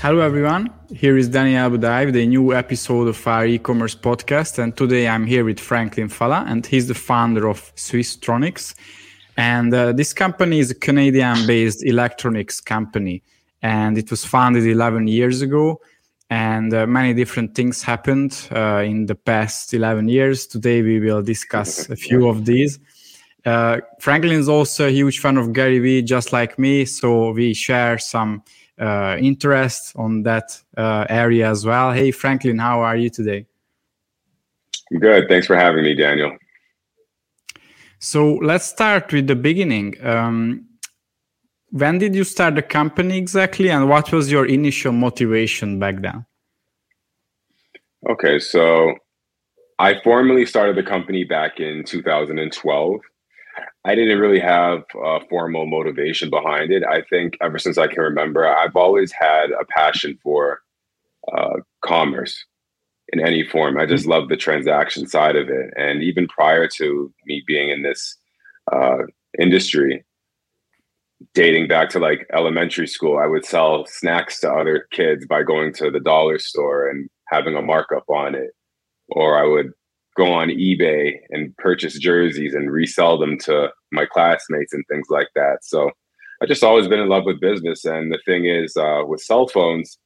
Hello, everyone. Here is Daniel Budai with a new episode of our e-commerce podcast. And today I'm here with Franklin Fala, and he's the founder of Swiftronics. And uh, this company is a Canadian-based electronics company, and it was founded 11 years ago. And uh, many different things happened uh, in the past 11 years. Today we will discuss a few of these. Uh, Franklin is also a huge fan of Gary Vee, just like me. So we share some uh, interest on that uh, area as well. Hey, Franklin, how are you today? Good. Thanks for having me, Daniel. So let's start with the beginning. Um, when did you start the company exactly, and what was your initial motivation back then? Okay, so I formally started the company back in 2012. I didn't really have a formal motivation behind it. I think ever since I can remember, I've always had a passion for uh, commerce in any form. I just mm-hmm. love the transaction side of it. And even prior to me being in this uh, industry, dating back to like elementary school, I would sell snacks to other kids by going to the dollar store and having a markup on it. Or I would go on eBay and purchase jerseys and resell them to my classmates and things like that. So I just always been in love with business. And the thing is, uh, with cell phones,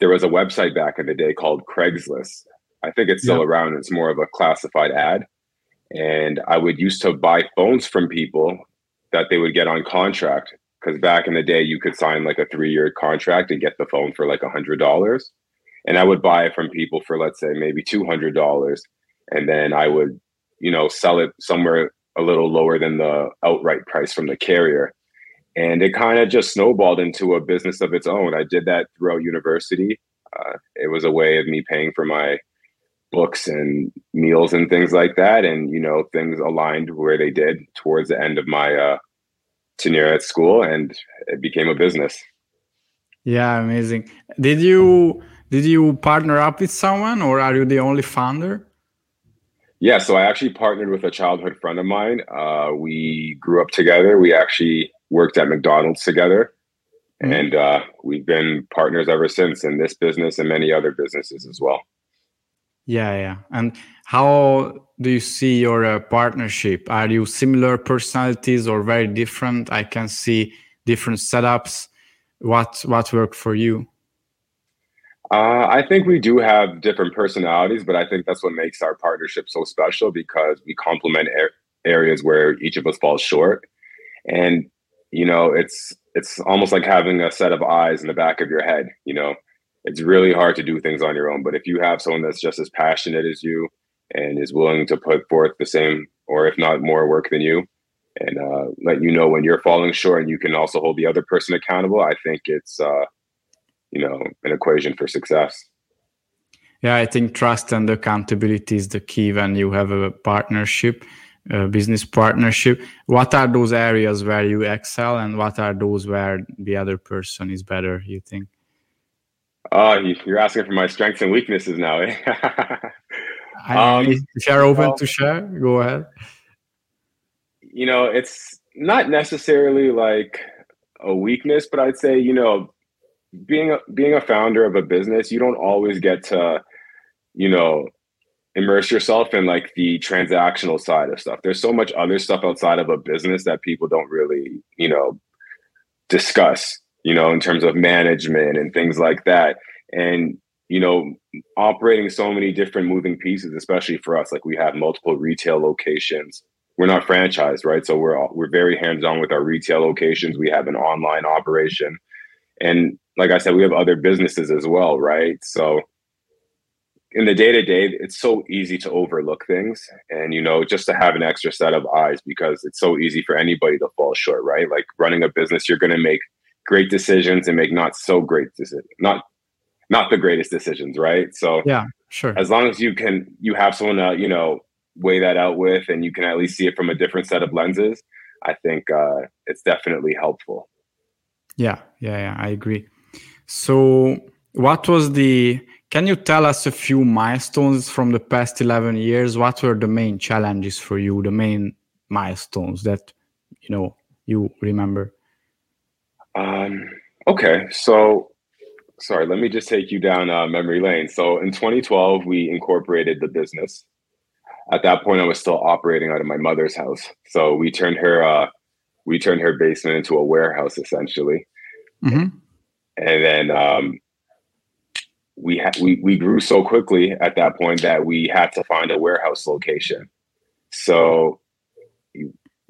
there was a website back in the day called Craigslist. I think it's still around. It's more of a classified ad. And I would used to buy phones from people that they would get on contract. Because back in the day, you could sign like a three year contract and get the phone for like a $100. And I would buy it from people for, let's say, maybe $200 and then I would, you know, sell it somewhere a little lower than the outright price from the carrier. And it kind of just snowballed into a business of its own. I did that throughout university. Uh, it was a way of me paying for my books and meals and things like that. And, you know, things aligned where they did towards the end of my uh, tenure at school and it became a business. Yeah, amazing. Did you did you partner up with someone or are you the only founder? Yeah, so I actually partnered with a childhood friend of mine. Uh, we grew up together. We actually worked at McDonald's together, mm-hmm. and uh, we've been partners ever since in this business and many other businesses as well. Yeah, yeah. And how do you see your uh, partnership? Are you similar personalities or very different? I can see different setups. What what worked for you? Uh, I think we do have different personalities, but I think that's what makes our partnership so special because we complement er- areas where each of us falls short. And you know, it's it's almost like having a set of eyes in the back of your head. You know, it's really hard to do things on your own, but if you have someone that's just as passionate as you and is willing to put forth the same or if not more work than you and uh, let you know when you're falling short and you can also hold the other person accountable i think it's uh, you know an equation for success. Yeah i think trust and accountability is the key when you have a partnership a business partnership. What are those areas where you excel and what are those where the other person is better you think? Oh you're asking for my strengths and weaknesses now eh? um, if you're open well, to share go ahead. You know it's not necessarily like a weakness but i'd say you know being a, being a founder of a business, you don't always get to, you know, immerse yourself in like the transactional side of stuff. There's so much other stuff outside of a business that people don't really, you know, discuss, you know, in terms of management and things like that. And, you know, operating so many different moving pieces, especially for us, like we have multiple retail locations. We're not franchised, right? So we're all, we're very hands on with our retail locations. We have an online operation, and like I said, we have other businesses as well, right? So in the day to day, it's so easy to overlook things and, you know, just to have an extra set of eyes because it's so easy for anybody to fall short, right? Like running a business, you're going to make great decisions and make not so great decisions, not, not the greatest decisions, right? So yeah, sure. As long as you can, you have someone to, you know, weigh that out with, and you can at least see it from a different set of lenses. I think uh, it's definitely helpful. Yeah, yeah, yeah, I agree. So, what was the? Can you tell us a few milestones from the past 11 years? What were the main challenges for you, the main milestones that you know you remember? Um, okay, so sorry, let me just take you down uh, memory lane. So in 2012, we incorporated the business. At that point, I was still operating out of my mother's house. So we turned her uh, we turned her basement into a warehouse essentially. Mm-hmm. And then um, we had we we grew so quickly at that point that we had to find a warehouse location. So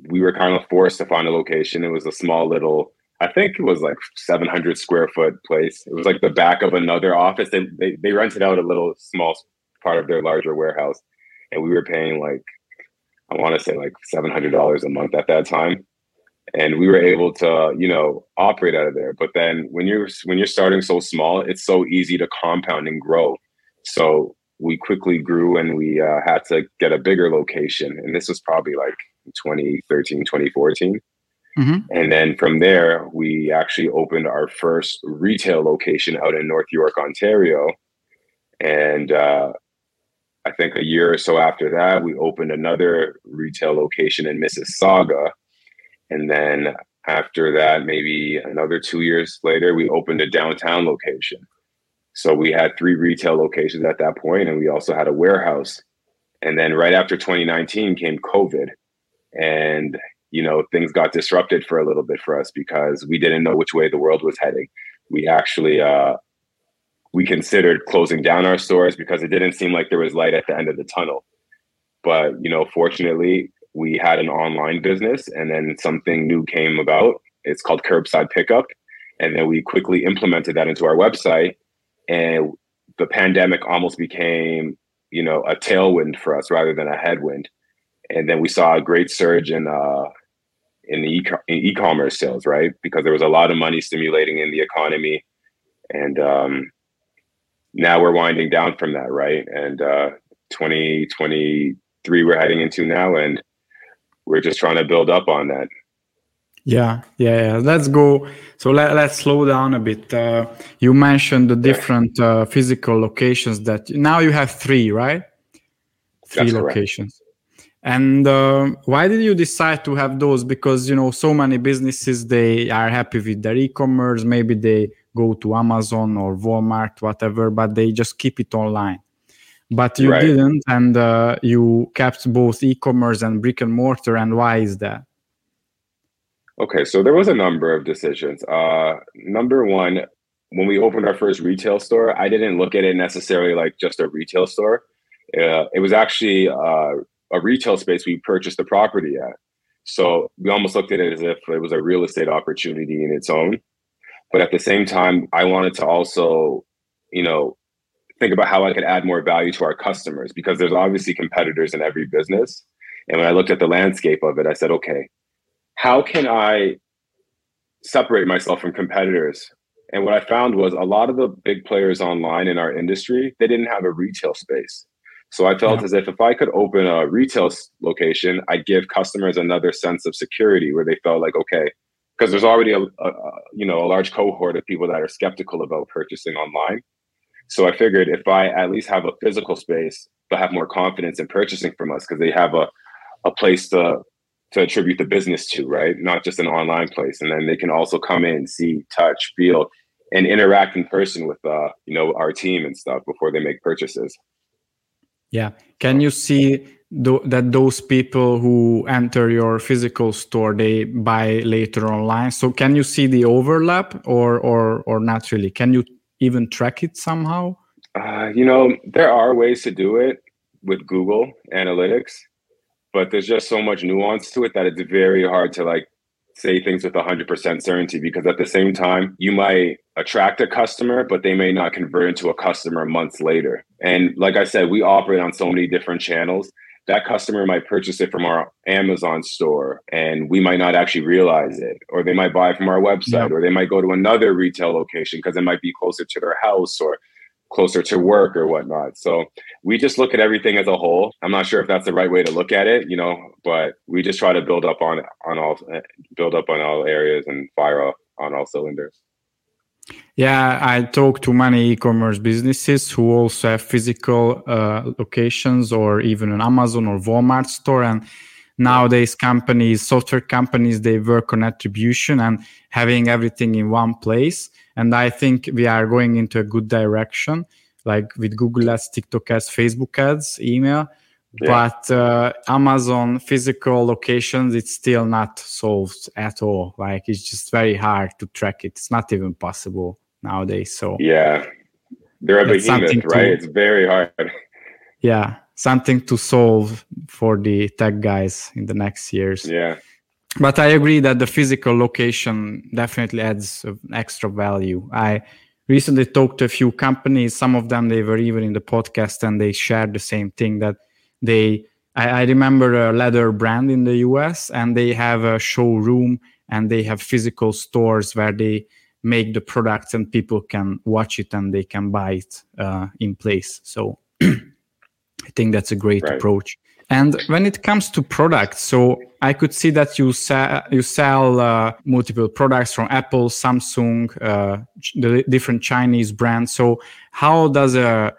we were kind of forced to find a location. It was a small little I think it was like 700 square foot place. It was like the back of another office. They, they, they rented out a little small part of their larger warehouse. And we were paying like, I want to say like $700 a month at that time. And we were able to, you know, operate out of there. But then when you're, when you're starting so small, it's so easy to compound and grow. So we quickly grew and we uh, had to get a bigger location. And this was probably like 2013, 2014 Mm-hmm. And then from there, we actually opened our first retail location out in North York, Ontario. And uh, I think a year or so after that, we opened another retail location in Mississauga. And then after that, maybe another two years later, we opened a downtown location. So we had three retail locations at that point, and we also had a warehouse. And then right after 2019 came COVID. And you know, things got disrupted for a little bit for us because we didn't know which way the world was heading. We actually uh, we considered closing down our stores because it didn't seem like there was light at the end of the tunnel. But you know, fortunately, we had an online business, and then something new came about. It's called curbside pickup, and then we quickly implemented that into our website. And the pandemic almost became, you know, a tailwind for us rather than a headwind and then we saw a great surge in uh, in the e- commerce sales, right? Because there was a lot of money stimulating in the economy, and um, now we're winding down from that, right? And uh, 2023 we're heading into now, and we're just trying to build up on that. Yeah, yeah, yeah. Let's go. So let, let's slow down a bit. Uh, you mentioned the different uh, physical locations that now you have three, right? Three That's locations. Correct. And uh, why did you decide to have those? Because you know, so many businesses they are happy with their e-commerce. Maybe they go to Amazon or Walmart, whatever, but they just keep it online. But you right. didn't, and uh, you kept both e-commerce and brick and mortar. And why is that? Okay, so there was a number of decisions. Uh, number one, when we opened our first retail store, I didn't look at it necessarily like just a retail store. Uh, it was actually uh, a retail space we purchased the property at. So we almost looked at it as if it was a real estate opportunity in its own. But at the same time, I wanted to also, you know, think about how I could add more value to our customers because there's obviously competitors in every business. And when I looked at the landscape of it, I said, okay, how can I separate myself from competitors? And what I found was a lot of the big players online in our industry, they didn't have a retail space. So I felt yeah. as if if I could open a retail location, I'd give customers another sense of security where they felt like, okay, because there's already a, a, you know a large cohort of people that are skeptical about purchasing online. So I figured if I at least have a physical space, they'll have more confidence in purchasing from us because they have a a place to to attribute the business to, right? Not just an online place, and then they can also come in, see, touch, feel, and interact in person with uh, you know our team and stuff before they make purchases. Yeah. Can you see th- that those people who enter your physical store they buy later online? So can you see the overlap or or or not really? Can you even track it somehow? Uh, you know, there are ways to do it with Google Analytics, but there's just so much nuance to it that it's very hard to like say things with 100% certainty because at the same time, you might attract a customer, but they may not convert into a customer months later. And like I said, we operate on so many different channels. That customer might purchase it from our Amazon store and we might not actually realize it, or they might buy from our website, yeah. or they might go to another retail location because it might be closer to their house or closer to work or whatnot. So we just look at everything as a whole. I'm not sure if that's the right way to look at it, you know, but we just try to build up on on all build up on all areas and fire on all cylinders. Yeah, I talk to many e-commerce businesses who also have physical uh, locations or even an Amazon or Walmart store and nowadays companies software companies they work on attribution and having everything in one place and I think we are going into a good direction, like with Google Ads, TikTok ads, Facebook ads, email. Yeah. But uh, Amazon physical locations, it's still not solved at all. Like it's just very hard to track it. It's not even possible nowadays. So yeah, they're a behemoth, right? To, it's very hard. Yeah, something to solve for the tech guys in the next years. Yeah. But I agree that the physical location definitely adds extra value. I recently talked to a few companies. Some of them they were even in the podcast, and they shared the same thing that they. I, I remember a leather brand in the US, and they have a showroom and they have physical stores where they make the products and people can watch it and they can buy it uh, in place. So I think that's a great right. approach. And when it comes to products, so I could see that you sell you sell uh, multiple products from Apple, Samsung, uh, the different Chinese brands. So how does a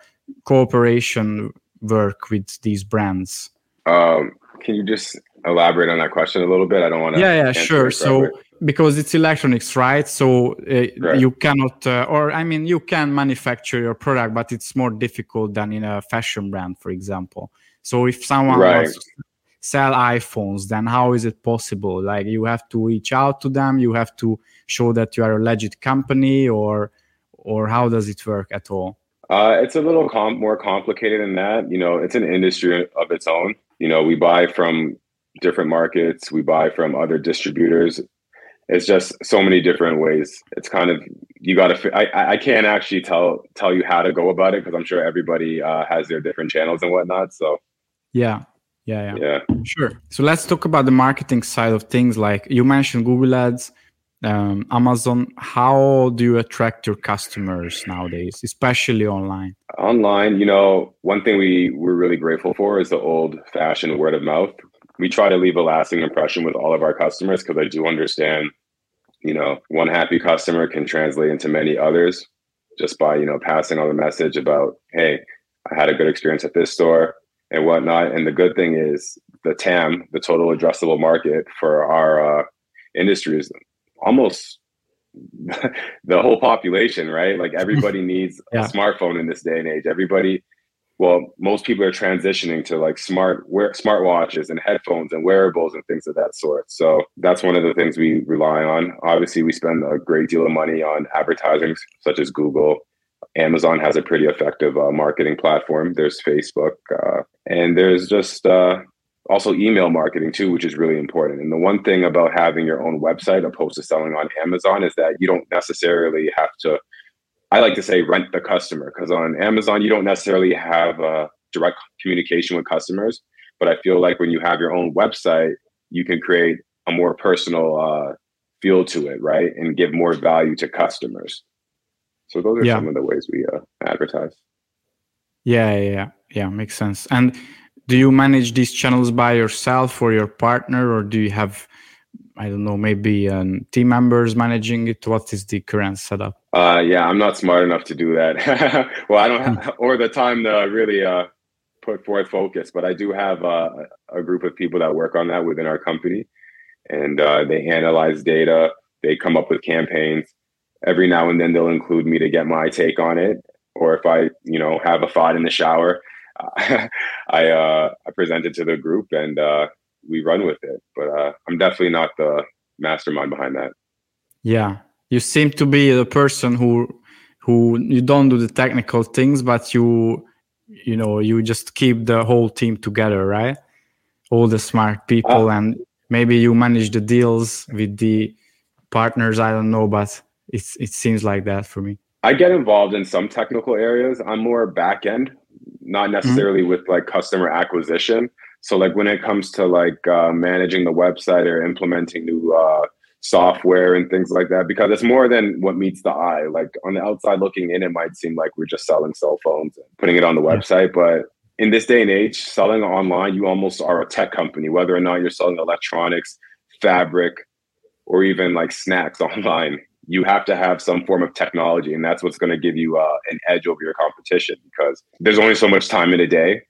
cooperation work with these brands? Um, can you just elaborate on that question a little bit? I don't want to. Yeah, yeah, sure. So because it's electronics, right? So uh, right. you cannot, uh, or I mean, you can manufacture your product, but it's more difficult than in a fashion brand, for example. So if someone right. wants to sell iPhones, then how is it possible? Like you have to reach out to them, you have to show that you are a legit company, or or how does it work at all? Uh, it's a little com- more complicated than that. You know, it's an industry of its own. You know, we buy from different markets, we buy from other distributors it's just so many different ways. It's kind of you got to. I I can't actually tell tell you how to go about it because I'm sure everybody uh, has their different channels and whatnot. So yeah. Yeah, yeah, yeah. Sure. So let's talk about the marketing side of things. Like you mentioned, Google Ads, um, Amazon. How do you attract your customers nowadays, especially online? Online, you know, one thing we we're really grateful for is the old-fashioned word of mouth. We try to leave a lasting impression with all of our customers because I do understand you know one happy customer can translate into many others just by you know passing on the message about hey i had a good experience at this store and whatnot and the good thing is the tam the total addressable market for our uh, industry is almost the whole population right like everybody needs yeah. a smartphone in this day and age everybody well, most people are transitioning to like smart wear smartwatches and headphones and wearables and things of that sort. So that's one of the things we rely on. Obviously, we spend a great deal of money on advertising, such as Google. Amazon has a pretty effective uh, marketing platform. There's Facebook, uh, and there's just uh, also email marketing too, which is really important. And the one thing about having your own website opposed to selling on Amazon is that you don't necessarily have to I like to say rent the customer because on Amazon you don't necessarily have a direct communication with customers, but I feel like when you have your own website, you can create a more personal uh, feel to it, right, and give more value to customers. So those are yeah. some of the ways we uh, advertise. Yeah, yeah, yeah, makes sense. And do you manage these channels by yourself or your partner, or do you have I don't know, maybe um, team members managing it? What is the current setup? Uh, yeah, I'm not smart enough to do that. well, I don't have, or the time to really uh, put forth focus, but I do have uh, a group of people that work on that within our company, and uh, they analyze data. They come up with campaigns. Every now and then, they'll include me to get my take on it, or if I, you know, have a thought in the shower, I uh, I present it to the group, and uh, we run with it. But uh, I'm definitely not the mastermind behind that. Yeah, you seem to be the person who who you don't do the technical things, but you you know you just keep the whole team together, right? All the smart people, uh, and maybe you manage the deals with the partners. I don't know, but it's it seems like that for me. I get involved in some technical areas. I'm more back end, not mm-hmm. necessarily mm-hmm. with like customer acquisition. So like when it comes to like uh, managing the website or implementing new uh, software and things like that, because it's more than what meets the eye. Like on the outside looking in, it might seem like we're just selling cell phones and putting it on the website, but in this day and age, selling online, you almost are a tech company, whether or not you're selling electronics, fabric, or even like snacks online. You have to have some form of technology, and that's what's going to give you uh, an edge over your competition because there's only so much time in a day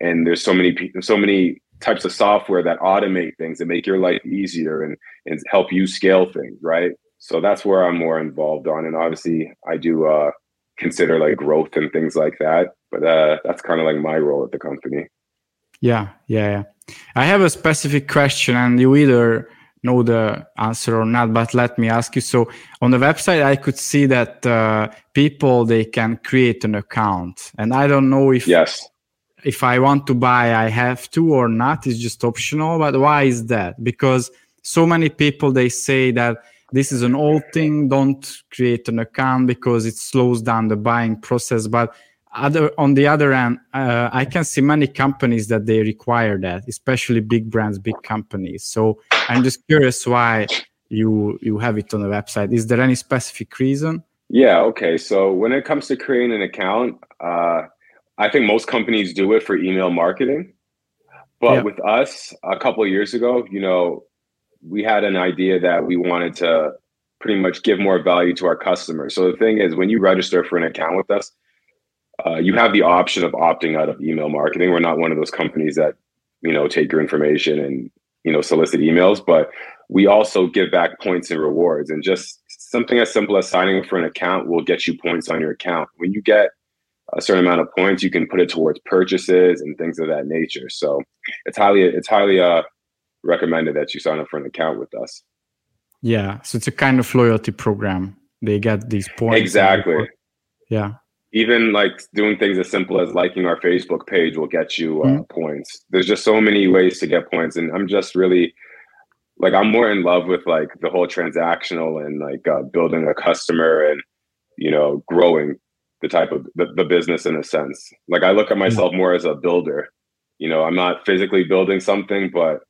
and there's so many so many types of software that automate things and make your life easier and, and help you scale things right So that's where I'm more involved on. And obviously, I do uh, consider like growth and things like that. But uh, that's kind of like my role at the company. Yeah, yeah, yeah. I have a specific question, and you either know the answer or not but let me ask you. So on the website i could see that uh, people they can create an account. And i don't know if yes. if i want to buy i have to or not. It's just optional. But why is that? Because so many people they say that this is an old thing. Don't create an account because it slows down the buying process. But other on the other hand uh, i can see many companies that they require that especially big brands big companies. So i'm just curious why you you have it on the website. Is there any specific reason? Yeah okay. So when it comes to creating an account uh, i think most companies do it for email marketing. But yeah. with us a couple years ago you know we had an idea that we wanted to pretty much give more value to our customers. So the thing is when you register for an account with us uh, you have the option of opting out of email marketing. We're not one of those companies that you know take your information and you know solicit emails, but we also give back points and rewards. And just something as simple as signing up for an account will get you points on your account. When you get a certain amount of points, you can put it towards purchases and things of that nature. So it's highly it's highly uh, recommended that you sign up for an account with us. Yeah, so it's a kind of loyalty program. They get these points. Exactly. Yeah even like doing things as simple as liking our Facebook page will get you uh, mm-hmm. points. There's just so many ways to get points, and I'm just really like I'm more in love with like the whole transactional and like uh, building a customer and you know growing the type of the, the business in a sense. Like I look at myself mm-hmm. more as a builder. You know, I'm not physically building something, but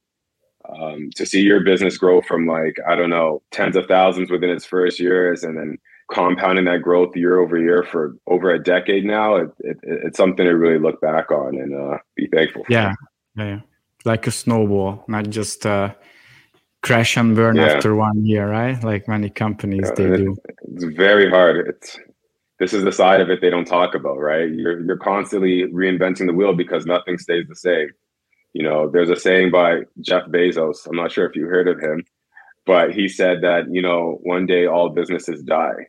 um, to see your business grow from like I don't know tens of thousands within its first years, and then compounding that growth year over year for over a decade now, it, it, it's something to really look back on and uh, be thankful for. Yeah, yeah, like a snowball, not just uh, crash and burn yeah. after one year, right? Like many companies yeah, they do. It's very hard. It's this is the side of it they don't talk about, right? You're you're constantly reinventing the wheel because nothing stays the same. You know, there's a saying by Jeff Bezos. I'm not sure if you heard of him, but he said that you know one day all businesses die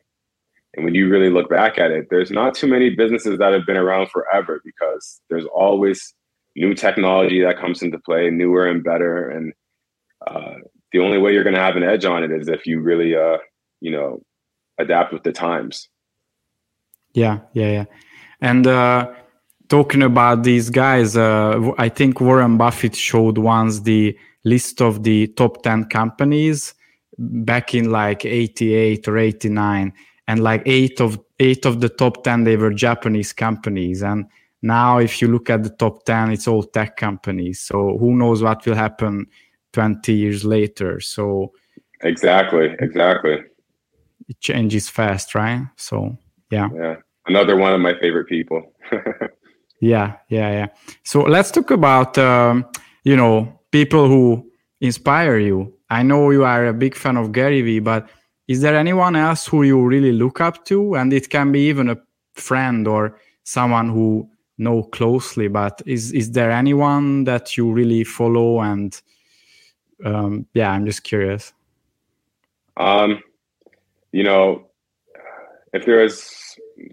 and when you really look back at it, there's not too many businesses that have been around forever because there's always new technology that comes into play, newer and better. And uh, the only way you're going to have an edge on it is if you really, uh, you know, adapt with the times. Yeah, yeah, yeah. And uh, talking about these guys, uh, I think Warren Buffett showed once the list of the top 10 companies back in like 88 or 89 and like eight of eight of the top 10 they were japanese companies. And now if you look at the top 10 it's all tech companies. So who knows what will happen 20 years later. So exactly exactly. it changes fast right? So yeah. Yeah. Another one of my favorite people. Yeah yeah yeah. So let's talk about um, you know people who inspire you. I know you are a big fan of gary vee but is there anyone else who you really look up to? And it can be even a friend or someone who know closely but is is there anyone that you really follow and um, yeah i'm just curious. Um you know if there is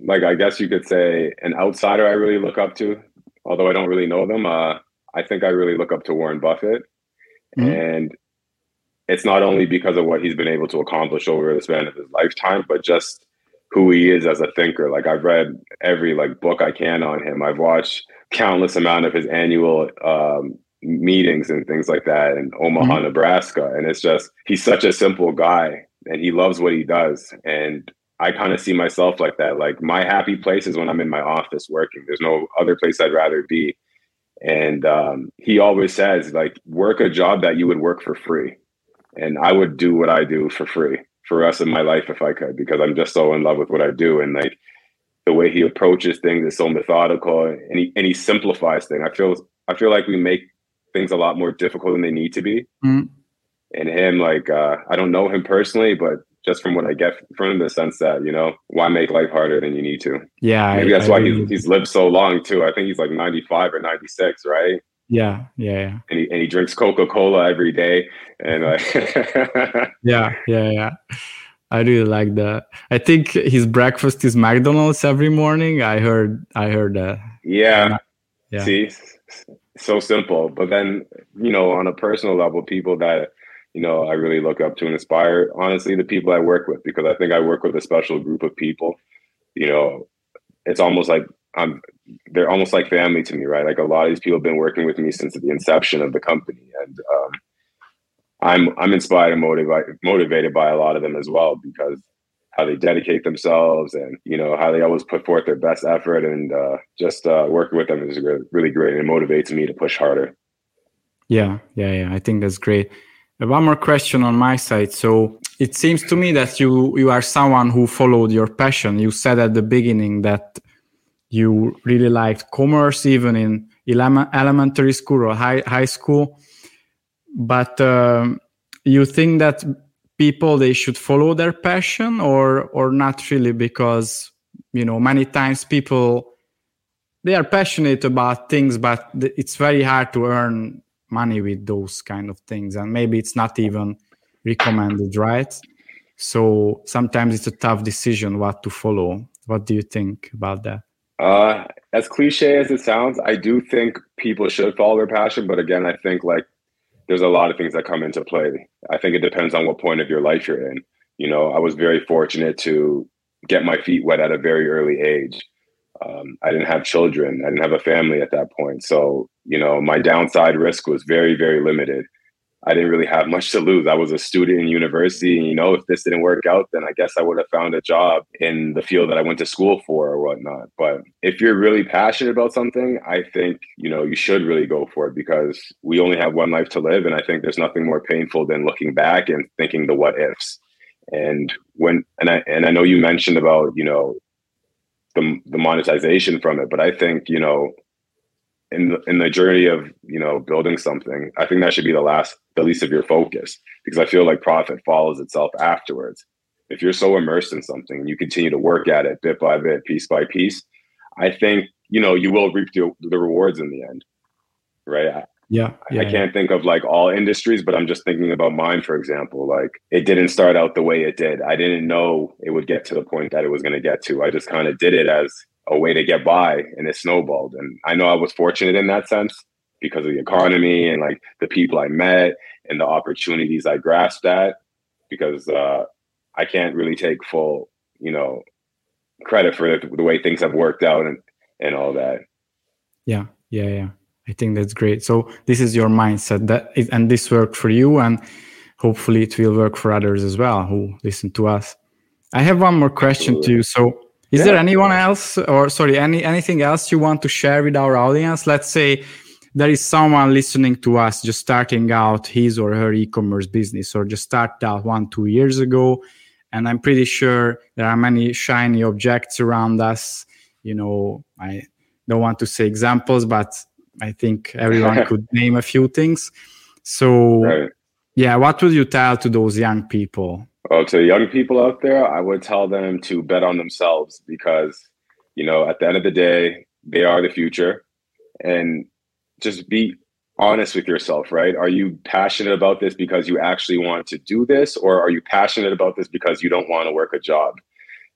like i guess you could say an outsider i really look up to although i don't really know them uh i think i really look up to warren buffett. Mm-hmm. and it's not only because of what he's been able to accomplish over the span of his lifetime, but just who he is as a thinker. Like I've read every like book I can on him. I've watched countless amount of his annual um, meetings and things like that in Omaha, mm-hmm. Nebraska. And it's just he's such a simple guy and he loves what he does. And I kind of see myself like that. Like my happy place is when I'm in my office working. There's no other place I'd rather be. And um, he always says, like, work a job that you would work for free and I would do what I do for free for the rest of my life if I could, because I'm just so in love with what I do. And like the way he approaches things is so methodical and he and he simplifies things. I feel I feel like we make things a lot more difficult than they need to be. Mm-hmm. And him, like uh, I don't know him personally, but just from what I get from him, the sense that you know why make life harder than you need to. Yeah, maybe I, that's I why he's, he's lived so long too. I think he's like 95 or 96, right? Yeah, yeah, yeah. And he, and he drinks Coca Cola every day, and like, yeah, yeah, yeah. I really like that. I think his breakfast is McDonald's every morning. I heard I heard that. Yeah. yeah. See, so simple. But then, you know, on a personal level, people that you know I really look up to and inspire, honestly, the people I work with because I think I work with a special group of people. You know, it's almost like I'm they're almost like family to me, right? Like a lot of these people have been working with me since the inception of the company, and um, I'm I'm inspired and motivated motivated by a lot of them as well because how they dedicate themselves and you know how they always put forth their best effort and uh, just uh, working with them is really great and it motivates me to push harder. Yeah, yeah, yeah. I think that's great. One more question on my side. So it seems to me that you you are someone who followed your passion. You said at the beginning that you really liked commerce even in elementary school or high high school. But um, you think that people they should follow their passion or or not really? Because you know many times people they are passionate about things but it's very hard to earn money with those kind of things. And maybe it's not even recommended right? So sometimes it's a tough decision what to follow. What do you think about that uh as cliche as it sounds i do think people should follow their passion but again i think like there's a lot of things that come into play. I think it depends on what point of your life you're in. You know, I was very fortunate to get my feet wet at a very early age. Um, I didn't have children. I didn't have a family at that point. So, you know, my downside risk was very, very limited. I didn't really have much to lose. I was a student in university. And, you know, if this didn't work out, then I guess I would have found a job in the field that I went to school for or whatnot. But if you're really passionate about something, I think, you know, you should really go for it because we only have one life to live. And I think there's nothing more painful than looking back and thinking the what ifs. And when, and I, and I know you mentioned about, you know, the, the monetization from it, but I think, you know, in the, in the journey of you know building something i think that should be the last the least of your focus because i feel like profit follows itself afterwards if you're so immersed in something and you continue to work at it bit by bit piece by piece i think you know you will reap the, the rewards in the end right yeah, yeah, I can't yeah. think of like all industries, but I'm just thinking about mine, for example. Like it didn't start out the way it did. I didn't know it would get to the point that it was going to get to. I just kind of did it as a way to get by and it snowballed. And I know I was fortunate in that sense because of the economy and like the people I met and the opportunities I grasped at because uh, I can't really take full, you know, credit for the, the way things have worked out and, and all that. Yeah. Yeah. Yeah. I think that's great. So this is your mindset that and this worked for you and hopefully it will work for others as well who listen to us. I have one more question Absolutely. to you. So is yeah. there anyone else, or sorry, any anything else you want to share with our audience? Let's say there is someone listening to us just starting out his or her e-commerce business, or just started out one two years ago, and I'm pretty sure there are many shiny objects around us. You know, I don't want to say examples, but I think everyone could name a few things. So, right. yeah, what would you tell to those young people? Well, to young people out there, I would tell them to bet on themselves because, you know, at the end of the day, they are the future. And just be honest with yourself, right? Are you passionate about this because you actually want to do this? Or are you passionate about this because you don't want to work a job?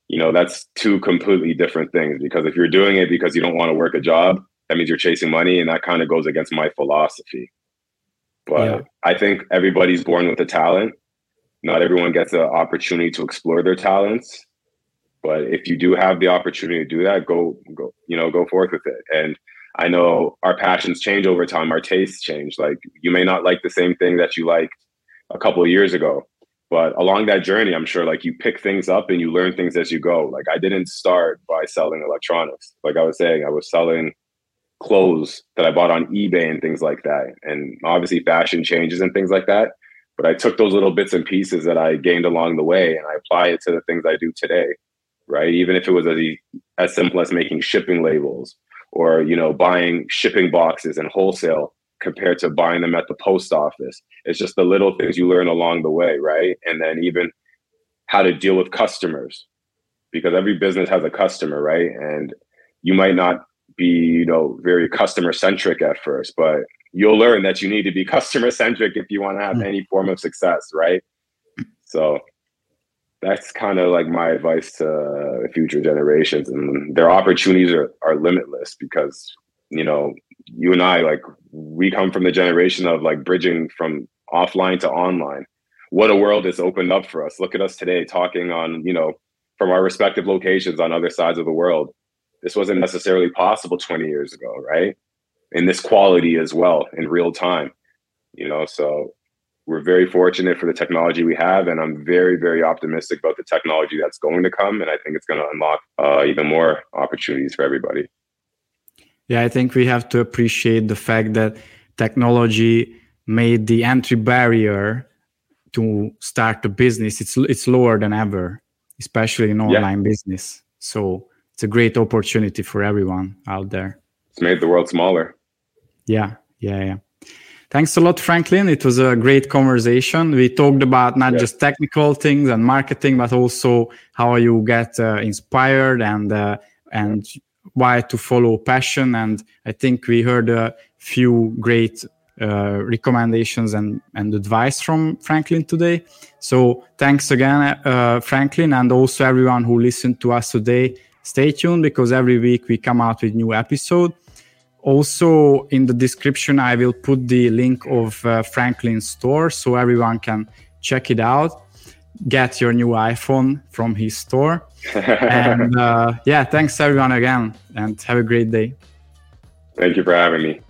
You know, that's two completely different things because if you're doing it because you don't want to work a job, that means you're chasing money. And that kind of goes against my philosophy. But yeah. I think everybody's born with a talent not everyone gets an opportunity to explore their talents but if you do have the opportunity to do that go go you know go forth with it. And i know our passions change over time. Our tastes change. Like you may not like the same thing that you liked a couple of years ago but along that journey i'm sure like you pick things up and you learn things as you go. Like i didn't start by selling electronics. Like i was saying i was selling clothes that i bought on ebay and things like that. And obviously fashion changes and things like that but I took those little bits and pieces that I gained along the way and I apply it to the things I do today, right? Even if it was as, as simple as making shipping labels or, you know, buying shipping boxes and wholesale compared to buying them at the post office. It's just the little things you learn along the way, right? And then even how to deal with customers because every business has a customer, right? And you might not be, you know, very customer centric at first, but you'll learn that you need to be customer centric if you want to have any form of success, right? So that's kind of like my advice to future generations and their opportunities are, are limitless because you know you and i like we come from the generation of like bridging from offline to online. What a world has opened up for us. Look at us today talking on you know from our respective locations on other sides of the world. This wasn't necessarily possible 20 years ago right in this quality as well in real time you know so we're very fortunate for the technology we have, and I'm very, very optimistic about the technology that's going to come, and I think it's going to unlock uh, even more opportunities for everybody. Yeah, I think we have to appreciate the fact that technology made the entry barrier to start a business it's it's lower than ever, especially in online yeah. business. So it's a great opportunity for everyone out there. It's made the world smaller. Yeah, yeah, yeah. Thanks a lot, Franklin. It was a great conversation. We talked about not just technical things and marketing, but also how you get uh, inspired and uh, and why to follow passion. And I think we heard a few great uh, recommendations and, and advice from Franklin today. So thanks again, uh, Franklin, and also everyone who listened to us today. Stay tuned because every week we come out with new episode. Also, in the description, I will put the link of uh, Franklin's store so everyone can check it out. Get your new iPhone from his store. and uh, yeah, thanks everyone again, and have a great day. Thank you for having me.